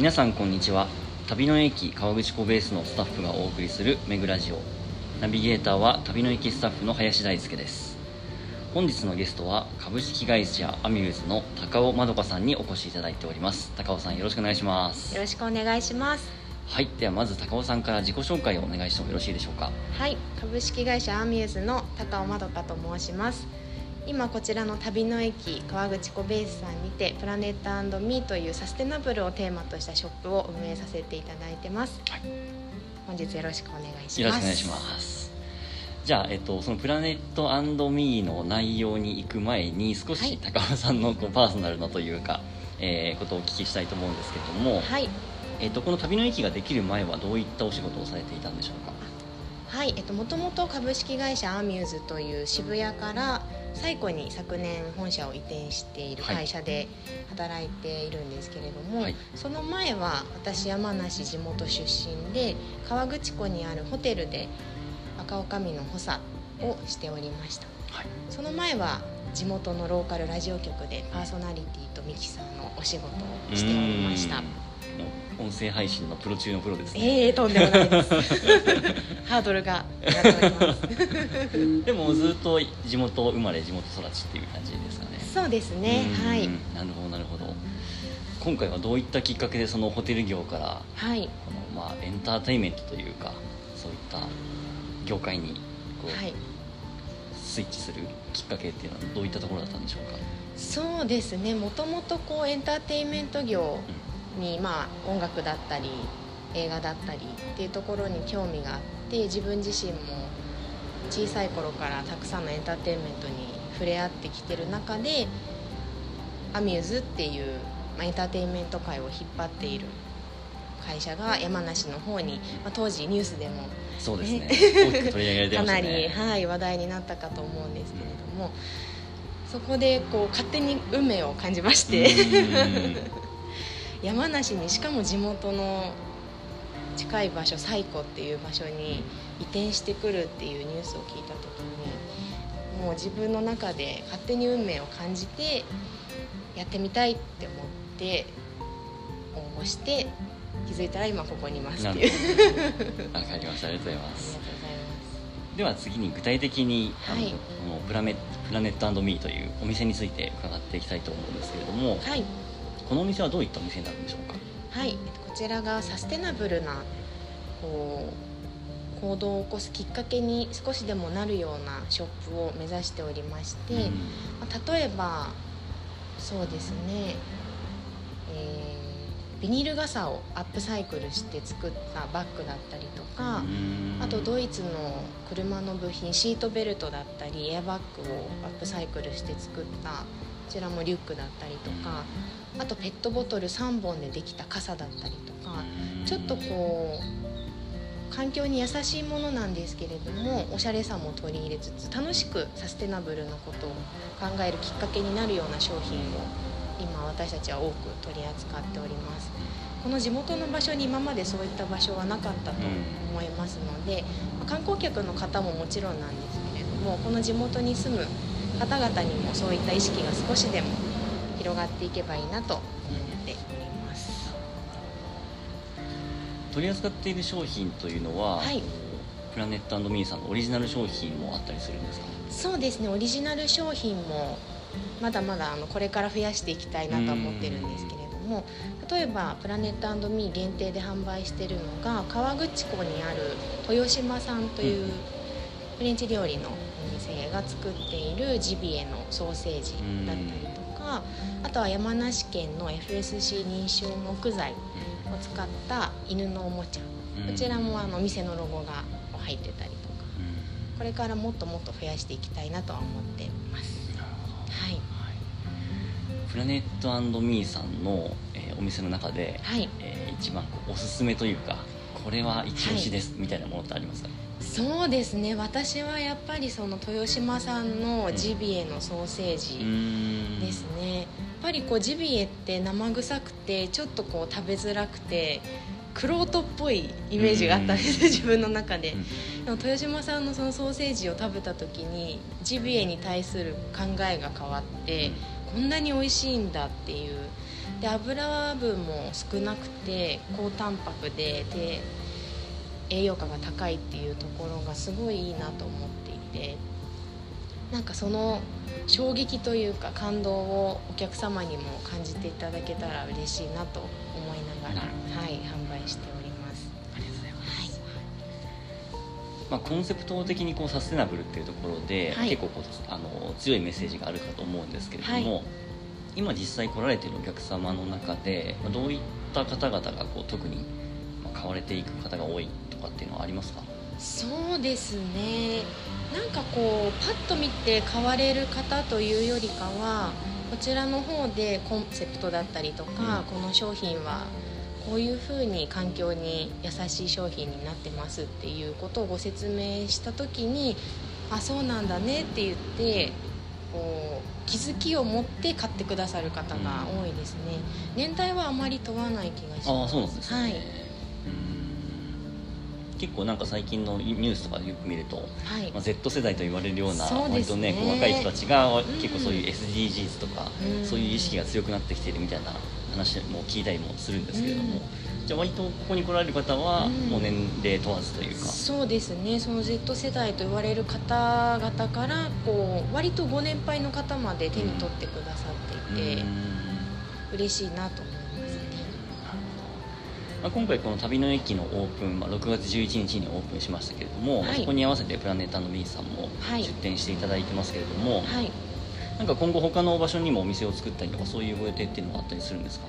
皆さんこんにちは。旅の駅川口湖ベースのスタッフがお送りする「めぐラジオ」ナビゲーターは旅の駅スタッフの林大輔です。本日のゲストは株式会社アミューズの高尾まどかさんにお越しいただいております。高尾さんよろしくお願いします。よろしくお願いします。はい。ではまず高尾さんから自己紹介をお願いしてもよろしいでしょうか？はい。株式会社アミューズの高尾まどかと申します今こちらの旅の駅川口湖ベースさんにてプラネットミーというサステナブルをテーマとしたショップを運営させていただいてます、はい。本日よろしくお願いします。よろしくお願いします。じゃあ、えっと、そのプラネットミーの内容に行く前に少しはい。高尾さんのこうパーソナルなというか、えーことをお聞きしたいと思うんですけれども、はい。えっと、この旅の駅ができる前はどういったお仕事をされていたんでしょうか？はい、えっと、もともと株式会社アミューズという渋谷から最古に昨年本社を移転している会社で働いているんですけれども、はい。その前は私山梨地元出身で川口湖にあるホテルで赤女将の補佐をしておりました。はい。その前は地元のローカルラジオ局でパーソナリティとミキサーのお仕事をしておりました音声配信のプロ中のプロですね、ええとんでもないです。ハードルがでもずっと地元生まれ地元育ちっていう感じですかね。そうですね。はい。なるほどなるほど。今回はどういったきっかけでそのホテル業からはい。この、まあ、エンターテインメントというかそういった業界にこう、はい。スイッチするきっかけっていうのはどういったところだったんでしょうか、そうですね。もともとこうエンターテインメント業に、まあ、音楽だったり映画だったりっていうところに興味があって自分自身も小さい頃からたくさんのエンターテインメントに触れ合ってきてる中でアミューズっていう、まあ、エンターテインメント界を引っ張っている会社が山梨の方に、まあ、当時ニュースでもそうですね。大きく取り上げられてかなり、ねはい、話題になったかと思うんですけれども、そこでこう勝手に運命を感じまして山梨にしかも地元の近い場所西湖っていう場所に移転してくるっていうニュースを聞いた時にもう自分の中で勝手に運命を感じてやってみたいって思って応募して気づいたら今ここにいます。っていう。わかりました。ありがとうございまありがとうございます。では次に具体的に、あのはい。このプラメプラネットミーというお店について伺っていきたいと思うんですけれどもはいこのお店はどういったお店になるんでしょうか？はい、こちらがサステナブルなこう行動を起こすきっかけに少しでもなるようなショップを目指しておりまして、うん。まあ例えばそうですね、えービニール傘をアップサイクルして作ったバッグだったりとか、うん。あとドイツの車の部品シートベルトだったりエアバッグをアップサイクルして作ったこちらもリュックだったりとかあとペットボトル3本でできた傘だったりとかちょっとこう環境に優しいものなんですけれどもおしゃれさも取り入れつつ楽しくサステナブルなことを考えるきっかけになるような商品を今私たちは多く取り扱っております。この地元の場所に今までそういった場所はなかったと思いますので、まあ観光客の方ももちろんなんですけれどもこの地元に住む方々にもそういった意識が少しでも広がっていけばいいなと思っております。取り扱っている商品というのは、はい。プラネットミーさんのオリジナル商品もあったりするんですか？そうですねオリジナル商品もまだまだあのこれから増やしていきたいなとは思ってるんですけれども例えばプラネットミー限定で販売してるのが川口湖にある豊島さんというフレンチ料理のが作っているジビエのソーセージだったりとかあとは山梨県の FSC 認証木材を使った犬のおもちゃ。こちらもあのお店のロゴが入ってたりとか。うん。これからもっともっと増やしていきたいなとは思ってます。はい、はい。プラネットミーさんの、えーお店の中で、はい、えー一番おすすめというかこれは一押しです、みたいなものってありますか？そうですね。私はやっぱりその豊島さんのジビエのソーセーうジん。ですね、やっぱりこうジビエって生臭くてちょっとこう食べづらくてクロートっぽいイメージがあったんです自分の中で、うん。でも豊島さんのそのソーセージを食べた時にジビエに対する考えが変わって、こんなに美味しいんだっていう。で油分も少なくて高タンパクでで栄養価が高いっていうところがすごいいいなと思っていてなんかその衝撃というか感動をお客様にも感じていただけたら嬉しいなと思いながら、はい、販売しております。ありがとうございます、まあ、コンセプト的にこうサステナブルっていうところで、はい、結構こうあの強いメッセージがあるかと思うんですけれども、はい、今実際来られているお客様の中で、まあ、どういった方々がこう特に買われていく方が多いりますか？そうですね。なんかこうパッと見て買われる方というよりかはこちらの方でコンセプトだったりとか、うん、この商品はこういうふうに環境に優しい商品になってますっていうことをご説明した時にあそうなんだねって言ってこう気づきを持って買ってくださる方が多いですね、うん、年代はあまり問わない気がします。あそうなんですね、はい結構なんか最近のニュースとかよく見ると、はい、まあ、Z 世代と言われるような割とね。若い人たちが結構そういう SDGs とか、うん、そういう意識が強くなってきてるみたいな話も聞いたりもするんですけれども、うん、じゃあ割とここに来られる方はもう年齢問わずというか、うん、そうですね。その Z 世代と言われる方々からこう割とご年配の方まで手に取ってくださっていて、うん、嬉しいなとまあ、今回この旅の駅のオープン、まあ、6月11日にオープンしましたけれども、はい、そこに合わせてプラネットミーさんも出店していただいてますけれども、はい、なんか今後他の場所にもお店を作ったりとかそういうご予定っていうのはあったりするんですか？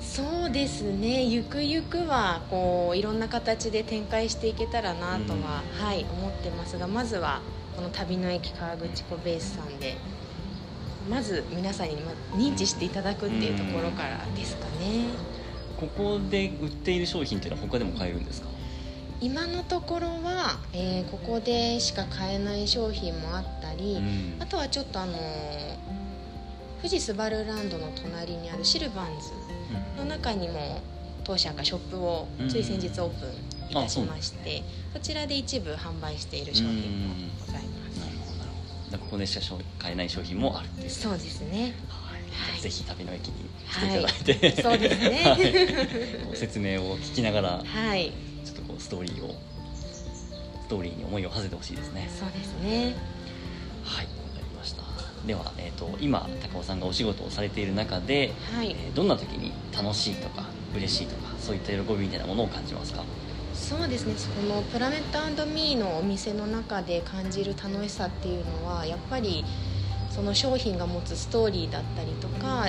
そうですね。ゆくゆくはこういろんな形で展開していけたらなとは、うん、はい、思ってますがまずはこの旅の駅川口湖ベースさんでまず皆さんに認知していただくっていうところからですかね。うんここで売っている商品っていうのは他でも買えるんですか？今のところは、えー、ここでしか買えない商品もあったり、うん、あとはちょっとあの富士スバルランドの隣にあるシルバンズの中にも当社がショップをつい先日オープンいたしまして、うん、そちらで一部販売している商品もございます、なるほどなるほど。ここでしか買えない商品もあるっていう。そうですね。はい、ぜひ旅の駅に来ていただいて、はい、そうですね、はい、説明を聞きながら、はい、ちょっとこうストーリーをストーリーに思いを馳せてほしいですね。そうですね。はいわかりました。では、えーと、今高尾さんがお仕事をされている中で、はい。えー、どんな時に楽しいとか嬉しいとかそういった喜びみたいなものを感じますか？そうですね。このプラネットミーのお店の中で感じる楽しさっていうのはやっぱりその商品が持つストーリーだったりとか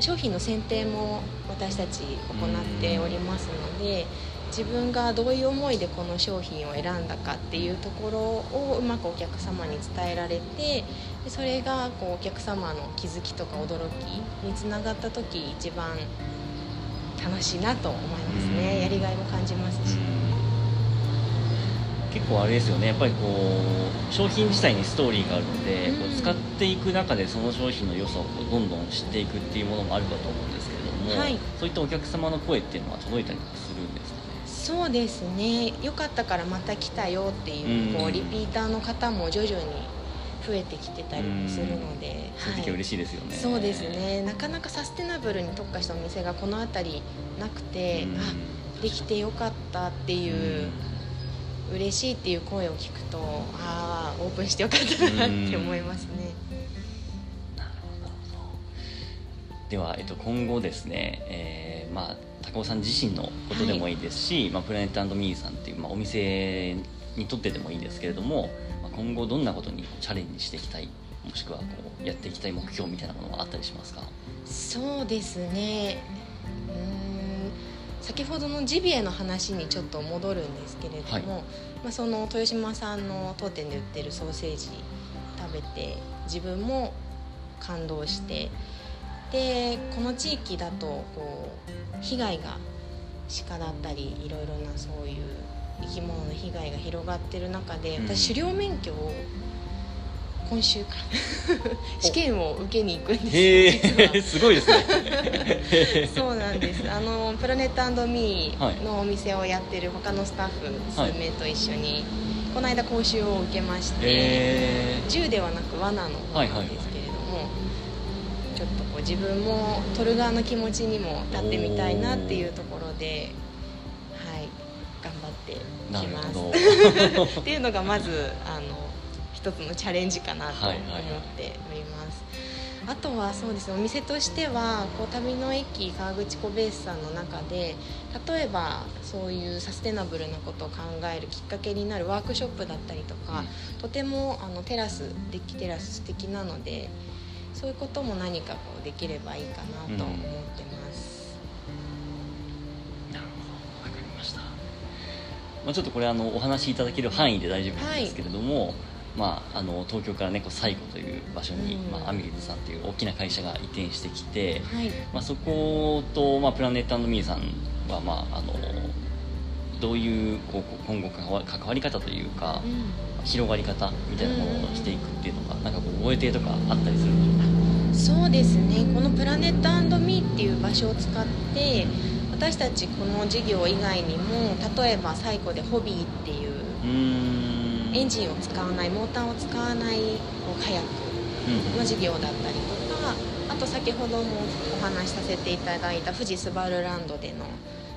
商品の選定も私たち行っておりますので自分がどういう思いでこの商品を選んだかっていうところをうまくお客様に伝えられてそれがこうお客様の気づきとか驚きにつながった時一番楽しいなと思いますね。やりがいも感じますし。結構あれですよね。やっぱりこう商品自体にストーリーがあるので、うん、こう使っていく中でその商品の良さをどんどん知っていくっていうものもあるかと思うんですけれども、はい、そういったお客様の声っていうのは届いたりするんですか？ねそうですね。よかったからまた来たよっていう,、こうリピーターの方も徐々に増えてきてたりもするので、そうい嬉しいですよね、そうですね。なかなかサステナブルに特化したお店がこの辺りなくて、あできてよかったっていう、嬉しいっていう声を聞くとああオープンしてよかったなって思いますね。なるほど。では、えっと、今後ですね、えー、まあ高尾さん自身のことでもいいですし、はい、まあ、プラネットミーさんっていう、まあ、お店にとってでもいいんですけれども、まあ、今後どんなことにチャレンジしていきたいもしくはこうやっていきたい目標みたいなものはあったりしますか？そうですね先ほどのジビエの話にちょっと戻るんですけれども、はい、まあ、その豊島さんの当店で売ってるソーセージ食べて自分も感動してでこの地域だとこう被害が鹿だったりいろいろなそういう生き物の被害が広がってる中で私狩猟免許を今週から。試験を受けに行くんですすごいですね。そうなんです。あのプラネットミーのお店をやってる他のスタッフ数名と一緒に、はい、この間講習を受けまして銃ではなく罠の方なんですけれども、はいはい、ちょっとこう自分も撮る側の気持ちにも立ってみたいなっていうところではい頑張ってきます。っていうのがまずあの一つのチャレンジかなと思っております。あとはそうですねお店としてはこう旅の駅川口湖ベースさんの中で例えばそういうサステナブルなことを考えるきっかけになるワークショップだったりとか、とてもあのテラスデッキテラス素敵なのでそういうことも何かこうできればいいかなと思ってます。なるほど。わかりました、まあ、ちょっとこれあのお話しいただける範囲で大丈夫なんですけれども、まあ、あの東京からねこう西湖という場所に、うん。まあ、アミリーズさんという大きな会社が移転してきて、はい、まあ、そこと、まあ、プラネットミーさんは、まあ、あのどういうこう今後関わ関わり方というか、広がり方みたいなものをしていくっていうのが、なんかこう覚えてとかあったりするそうですね。このプラネットミーっていう場所を使って私たちこの事業以外にも例えば最古でホビーっていううエンジンを使わないモーターを使わないカヤックうん。の事業だったりとかあと先ほどもお話しさせていただいた富士スバルランドでの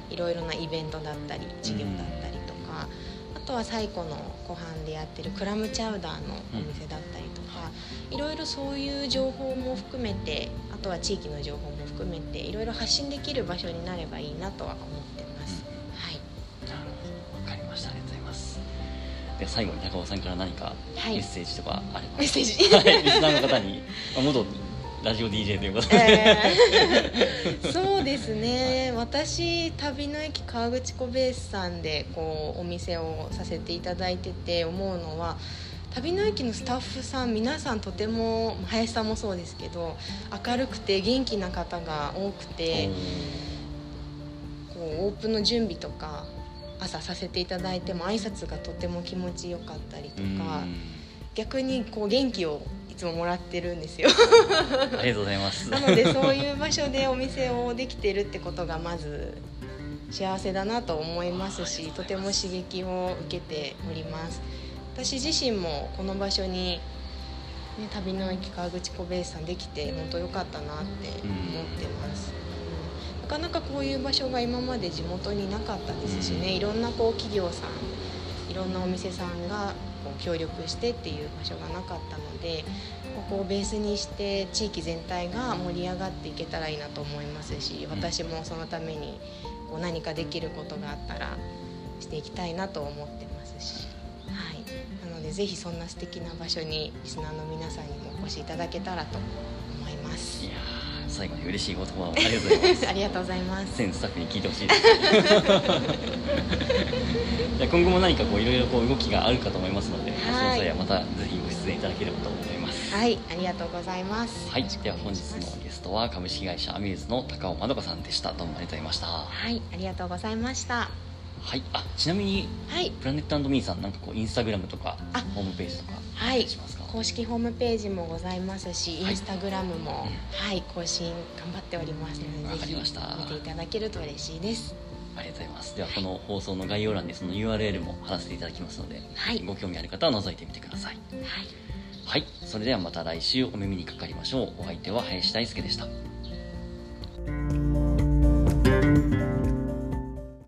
いろいろなイベントだったり事業だったりとか、あとは最古の湖畔でやってるクラムチャウダーのお店だったりとか、いろいろそういう情報も含めてあとは地域の情報も含めていろいろ発信できる場所になればいいなとは思ってます。では最後に高尾さんから何かはい。メッセージとかあれば、メッセージ。はい。リスナーの方に、まあ、元ラジオ DJ ということで、えー。そうですね。私旅の駅川口湖ベースさんでこうお店をさせていただいてて思うのは旅の駅のスタッフさん皆さんとても林さんもそうですけど明るくて元気な方が多くてこうオープンの準備とか朝させていただいても挨拶がとても気持ちよかったりとうん。か逆にこう元気をいつももらってるんですよ。ありがとうございます。なのでそういう場所でお店をできてるってことがまず幸せだなと思いますしとても刺激を受けております。私自身もこの場所に、ね、旅の駅川口湖ベースさんできて本当良かったなって思ってます、うんなかなかこういう場所が今まで地元になかったですしね、いろんなこう企業さんいろんなお店さんがこう協力してっていう場所がなかったのでここをベースにして地域全体が盛り上がっていけたらいいなと思いますし私もそのためにこう何かできることがあったらしていきたいなと思ってますし、はい、なのでぜひそんな素敵な場所にリスナーの皆さんにもお越しいただけたらと思います最後に嬉しい言葉をありがとうございます ありがとうございます。全スタッフに聞いてほしいです 今後も何かこういろいろこう動きがあるかと思いますので、そのはい際はまたぜひご出演いただければと思いますはい、ありがとうございます。はい、では本日のゲストは株式会社アミューズの高尾まどかさんでしたどうもありがとうございましたははい、ありがとうございました。い。あちなみにはい、プラネットミーさんなんかこうインスタグラムとかあホームページとかはい。しますか、公式ホームページもございますし、はい。インスタグラムも、うん。はい、更新頑張っておりますのわで、ぜひかりました。見ていただけると嬉しいです。ありがとうございます。ではこの放送の概要欄にその URL も貼らせていただきますので、はい。ご興味ある方は覗いてみてください。はい、はい。それではまた来週お耳にかかりましょう。お相手は林大輔でした